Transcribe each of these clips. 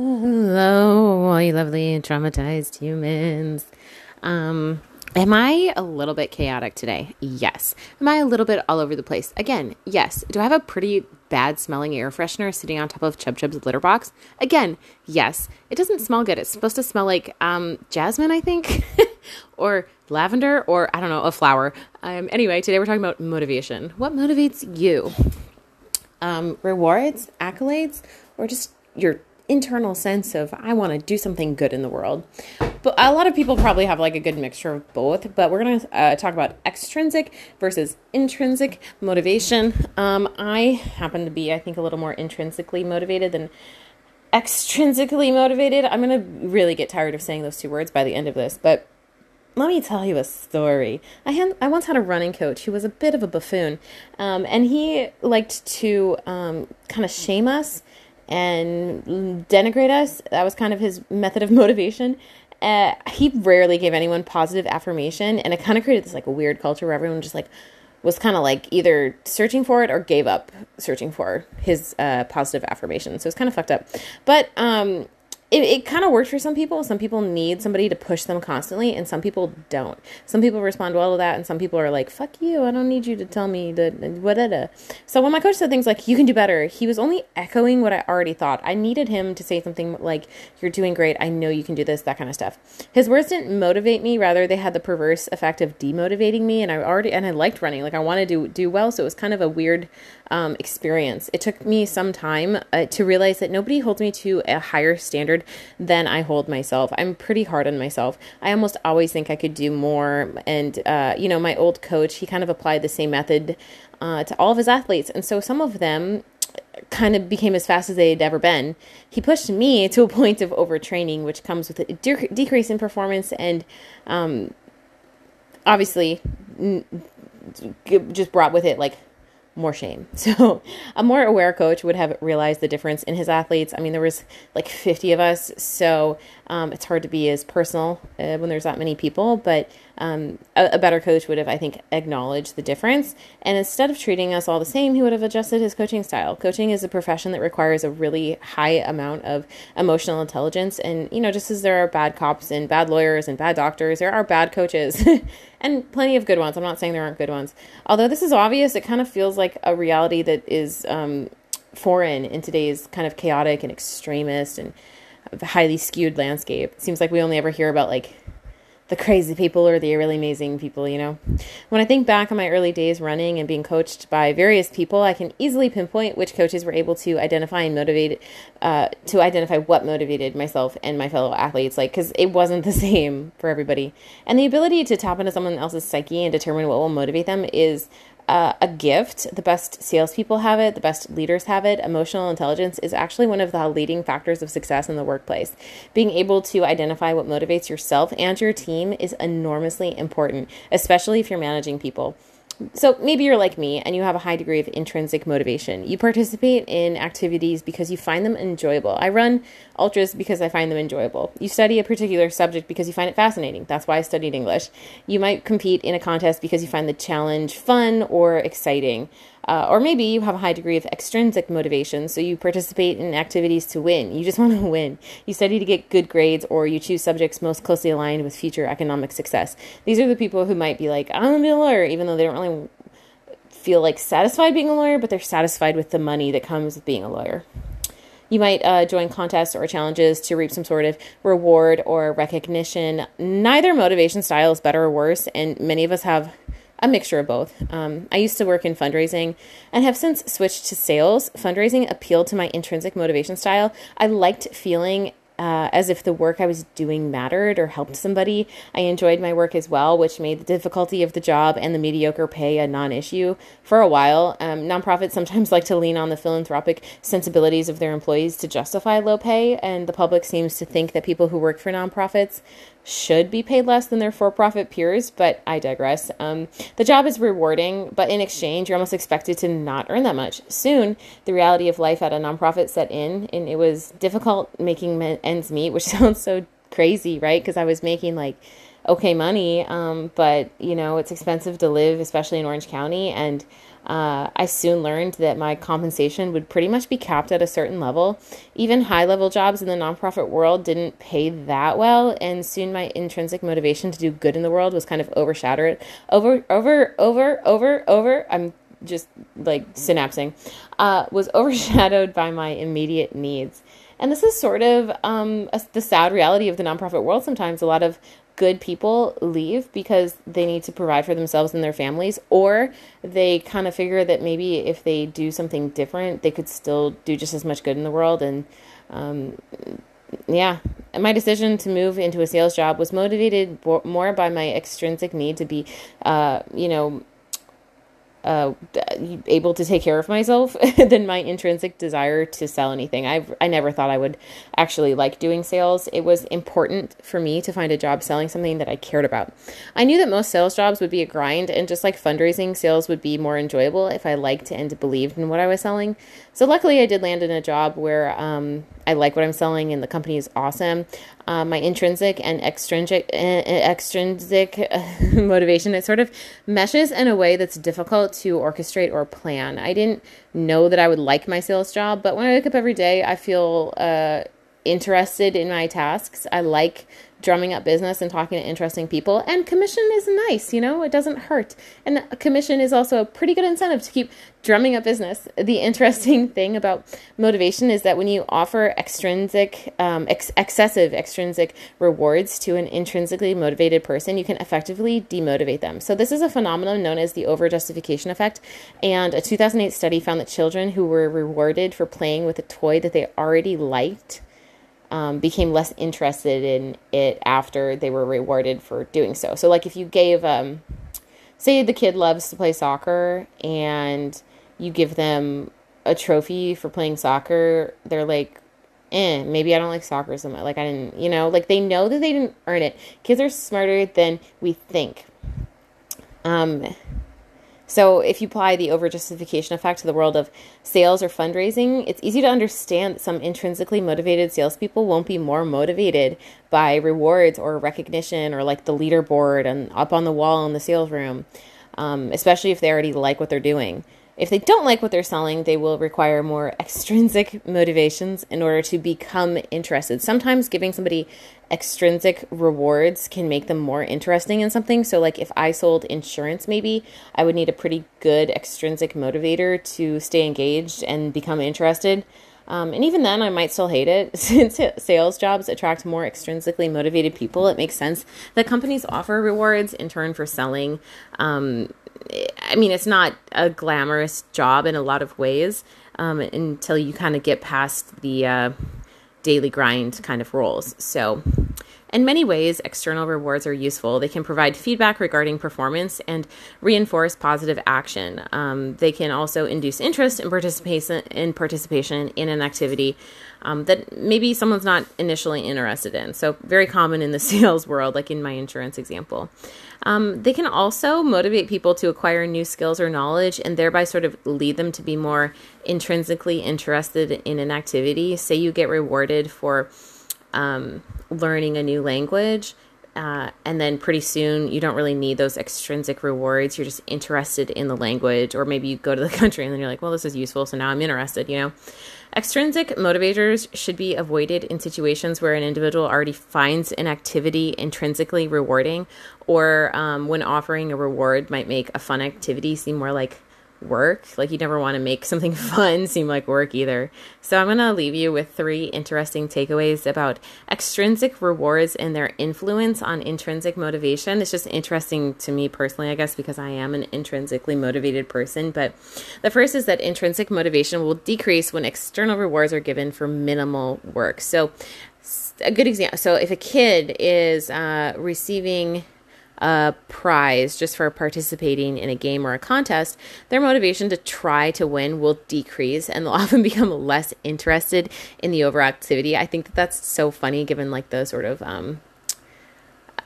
Hello, all you lovely traumatized humans. Um, am I a little bit chaotic today? Yes. Am I a little bit all over the place? Again, yes. Do I have a pretty bad smelling air freshener sitting on top of Chub Chub's litter box? Again, yes. It doesn't smell good. It's supposed to smell like um, jasmine, I think, or lavender, or I don't know, a flower. Um, anyway, today we're talking about motivation. What motivates you? Um, rewards, accolades, or just your internal sense of I want to do something good in the world. But a lot of people probably have like a good mixture of both. But we're going to uh, talk about extrinsic versus intrinsic motivation. Um, I happen to be, I think, a little more intrinsically motivated than extrinsically motivated. I'm going to really get tired of saying those two words by the end of this, but let me tell you a story. I had I once had a running coach who was a bit of a buffoon, um, and he liked to um, kind of shame us and denigrate us. That was kind of his method of motivation. Uh, he rarely gave anyone positive affirmation, and it kind of created this like a weird culture where everyone just like was kind of like either searching for it or gave up searching for his uh, positive affirmation. So it's kind of fucked up. But um, it, it kind of works for some people. Some people need somebody to push them constantly, and some people don't. Some people respond well to that, and some people are like, "Fuck you! I don't need you to tell me that." Whatever. So when my coach said things like "You can do better," he was only echoing what I already thought. I needed him to say something like, "You're doing great. I know you can do this." That kind of stuff. His words didn't motivate me. Rather, they had the perverse effect of demotivating me. And I already and I liked running. Like I wanted to do well, so it was kind of a weird um, experience. It took me some time uh, to realize that nobody holds me to a higher standard than I hold myself. I'm pretty hard on myself. I almost always think I could do more. And, uh, you know, my old coach, he kind of applied the same method uh, to all of his athletes. And so some of them kind of became as fast as they had ever been. He pushed me to a point of overtraining, which comes with a de- decrease in performance and um, obviously n- just brought with it like more shame. So a more aware coach would have realized the difference in his athletes. I mean, there was like 50 of us, so um, it's hard to be as personal uh, when there's that many people. But um, a, a, better coach would have, I think, acknowledged the difference. And instead of treating us all the same, he would have adjusted his coaching style. Coaching is a profession that requires a really high amount of emotional intelligence. And you know, just as there are bad cops and bad lawyers and bad doctors, there are bad coaches. and plenty of good ones. I'm not saying there aren't good ones. Although this is obvious, it kind of feels like a reality that is um, foreign in today's kind of chaotic and extremist and highly skewed landscape. It seems like we only ever hear about like the crazy people or the really amazing people, you know. When I think back on my early days running and being coached by various people, I can easily pinpoint which coaches were able to identify and motivate, uh, to identify what motivated myself and my fellow athletes, like, because it wasn't the same for everybody. And the ability to tap into someone else's psyche and determine what will motivate them is uh, a gift. The best salespeople have it, the best leaders have it. Emotional intelligence is actually one of the leading factors of success in the workplace. Being able to identify what motivates yourself and your team is enormously important, especially if you're managing people. So maybe you're like me and you have a high degree of intrinsic motivation. You participate in activities because you find them enjoyable. I run ultras because I find them enjoyable. You study a particular subject because you find it fascinating. That's why I studied English. You might compete in a contest because you find the challenge fun or exciting. Uh, or maybe you have a high degree of extrinsic motivation, so you participate in activities to win. You just want to win. You study to get good grades, or you choose subjects most closely aligned with future economic success. These are the people who might be like, I'm going to be a lawyer, even though they don't really feel like satisfied being a lawyer, but they're satisfied with the money that comes with being a lawyer. You might uh, join contests or challenges to reap some sort of reward or recognition. Neither motivation style is better or worse, and many of us have a mixture of both. Um, I used to work in fundraising and have since switched to sales. Fundraising appealed to my intrinsic motivation style. I liked feeling uh, as if the work I was doing mattered or helped somebody. I enjoyed my work as well, which made the difficulty of the job and the mediocre pay a non issue for a while. Um, nonprofits sometimes like to lean on the philanthropic sensibilities of their employees to justify low pay, and the public seems to think that people who work for nonprofits should be paid less than their for profit peers, but I digress. Um, the job is rewarding, but in exchange, you're almost expected to not earn that much. Soon, the reality of life at a nonprofit set in, and it was difficult making ends meet, which sounds so crazy, right? Because I was making like okay money, um, but you know it's expensive to live, especially in Orange County, and uh, I soon learned that my compensation would pretty much be capped at a certain level. Even high level jobs in the nonprofit world didn't pay that well, and soon my intrinsic motivation to do good in the world was kind of overshadowed. Over, over, over, over, over. I'm just like synapsing. Uh, was overshadowed by my immediate needs. And this is sort of um, a, the sad reality of the nonprofit world sometimes. A lot of good people leave because they need to provide for themselves and their families, or they kind of figure that maybe if they do something different, they could still do just as much good in the world. And um, yeah, my decision to move into a sales job was motivated more by my extrinsic need to be, uh, you know, uh, able to take care of myself than my intrinsic desire to sell anything. I I never thought I would actually like doing sales. It was important for me to find a job selling something that I cared about. I knew that most sales jobs would be a grind, and just like fundraising, sales would be more enjoyable if I liked and believed in what I was selling. So luckily, I did land in a job where um, I like what I'm selling, and the company is awesome. Uh, my intrinsic and extrinsic uh, extrinsic motivation it sort of meshes in a way that's difficult to orchestrate or plan. I didn't know that I would like my sales job, but when I wake up every day, I feel uh, interested in my tasks. I like drumming up business and talking to interesting people. And commission is nice, you know, it doesn't hurt. And commission is also a pretty good incentive to keep drumming up business. The interesting thing about motivation is that when you offer extrinsic, um, ex- excessive extrinsic rewards to an intrinsically motivated person, you can effectively demotivate them. So, this is a phenomenon known as the over justification effect. And a 2008 study found that children who were rewarded for playing with a toy that they already liked um, became less interested in it after they were rewarded for doing so. So, like if you gave, um, say, the kid loves to play soccer and you give them a trophy for playing soccer, they're like, eh, maybe I don't like soccer so much. Like, I didn't, you know, like they know that they didn't earn it. Kids are smarter than we think. Um, so, if you apply the overjustification effect to the world of sales or fundraising, it's easy to understand that some intrinsically motivated salespeople won't be more motivated by rewards or recognition or like the leaderboard and up on the wall in the sales room, um, especially if they already like what they're doing. If they don't like what they're selling, they will require more extrinsic motivations in order to become interested. Sometimes giving somebody extrinsic rewards can make them more interesting in something. So, like if I sold insurance, maybe I would need a pretty good extrinsic motivator to stay engaged and become interested. Um, and even then, I might still hate it. Since sales jobs attract more extrinsically motivated people, it makes sense that companies offer rewards in turn for selling. Um, I mean, it's not a glamorous job in a lot of ways um, until you kind of get past the uh, daily grind kind of roles. So, in many ways, external rewards are useful. They can provide feedback regarding performance and reinforce positive action. Um, they can also induce interest in participation in participation in an activity um, that maybe someone's not initially interested in. So, very common in the sales world, like in my insurance example. Um, they can also motivate people to acquire new skills or knowledge and thereby sort of lead them to be more intrinsically interested in an activity. Say you get rewarded for um, learning a new language. Uh, and then pretty soon you don't really need those extrinsic rewards. You're just interested in the language, or maybe you go to the country and then you're like, well, this is useful, so now I'm interested, you know? Extrinsic motivators should be avoided in situations where an individual already finds an activity intrinsically rewarding, or um, when offering a reward might make a fun activity seem more like work. Like you never want to make something fun seem like work either. So I'm going to leave you with three interesting takeaways about extrinsic rewards and their influence on intrinsic motivation. It's just interesting to me personally, I guess, because I am an intrinsically motivated person. But the first is that intrinsic motivation will decrease when external rewards are given for minimal work. So a good example. So if a kid is uh, receiving a prize just for participating in a game or a contest, their motivation to try to win will decrease and they'll often become less interested in the overall activity. I think that that's so funny given like the sort of um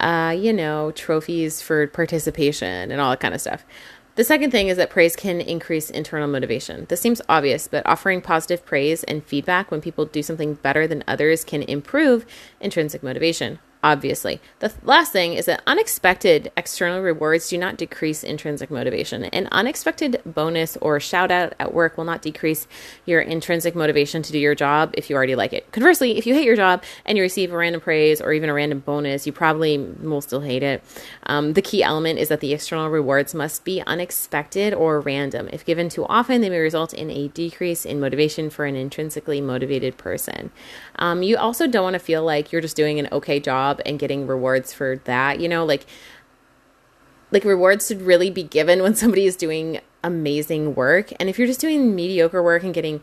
uh you know, trophies for participation and all that kind of stuff. The second thing is that praise can increase internal motivation. This seems obvious, but offering positive praise and feedback when people do something better than others can improve intrinsic motivation. Obviously. The th- last thing is that unexpected external rewards do not decrease intrinsic motivation. An unexpected bonus or shout out at work will not decrease your intrinsic motivation to do your job if you already like it. Conversely, if you hate your job and you receive a random praise or even a random bonus, you probably will still hate it. Um, the key element is that the external rewards must be unexpected or random. If given too often, they may result in a decrease in motivation for an intrinsically motivated person. Um, you also don't want to feel like you're just doing an okay job and getting rewards for that. You know, like like rewards should really be given when somebody is doing amazing work. And if you're just doing mediocre work and getting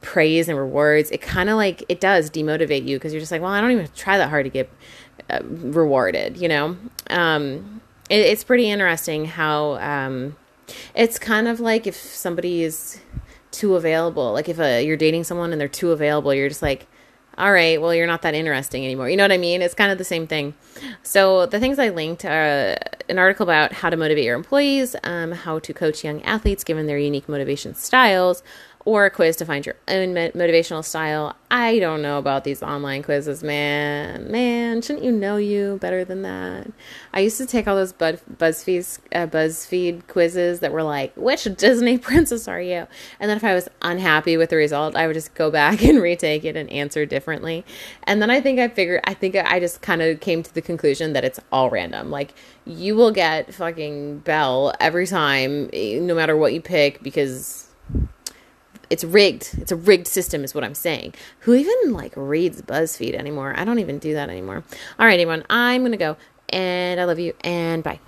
praise and rewards, it kind of like it does demotivate you because you're just like, well, I don't even try that hard to get uh, rewarded. You know, um, it, it's pretty interesting how um, it's kind of like if somebody is too available, like if uh, you're dating someone and they're too available, you're just like all right, well, you're not that interesting anymore. You know what I mean? It's kind of the same thing. So, the things I linked are an article about how to motivate your employees, um, how to coach young athletes given their unique motivation styles, or a quiz to find your own motivational style. I don't know about these online quizzes, man. Man, shouldn't you know you better than that? I used to take all those Buzz, BuzzFeed, uh, BuzzFeed quizzes that were like, which Disney princess are you? And then if I was unhappy with the result, I would just go back and retake it and answer differently. And then I think I figured, I think I just kind of came to the conclusion that it's all random. Like, you will get fucking Belle every time, eh, no matter what you pick, because it's rigged. It's a rigged system, is what I'm saying. Who even like reads BuzzFeed anymore? I don't even do that anymore. All right, everyone, I'm gonna go, and I love you, and bye.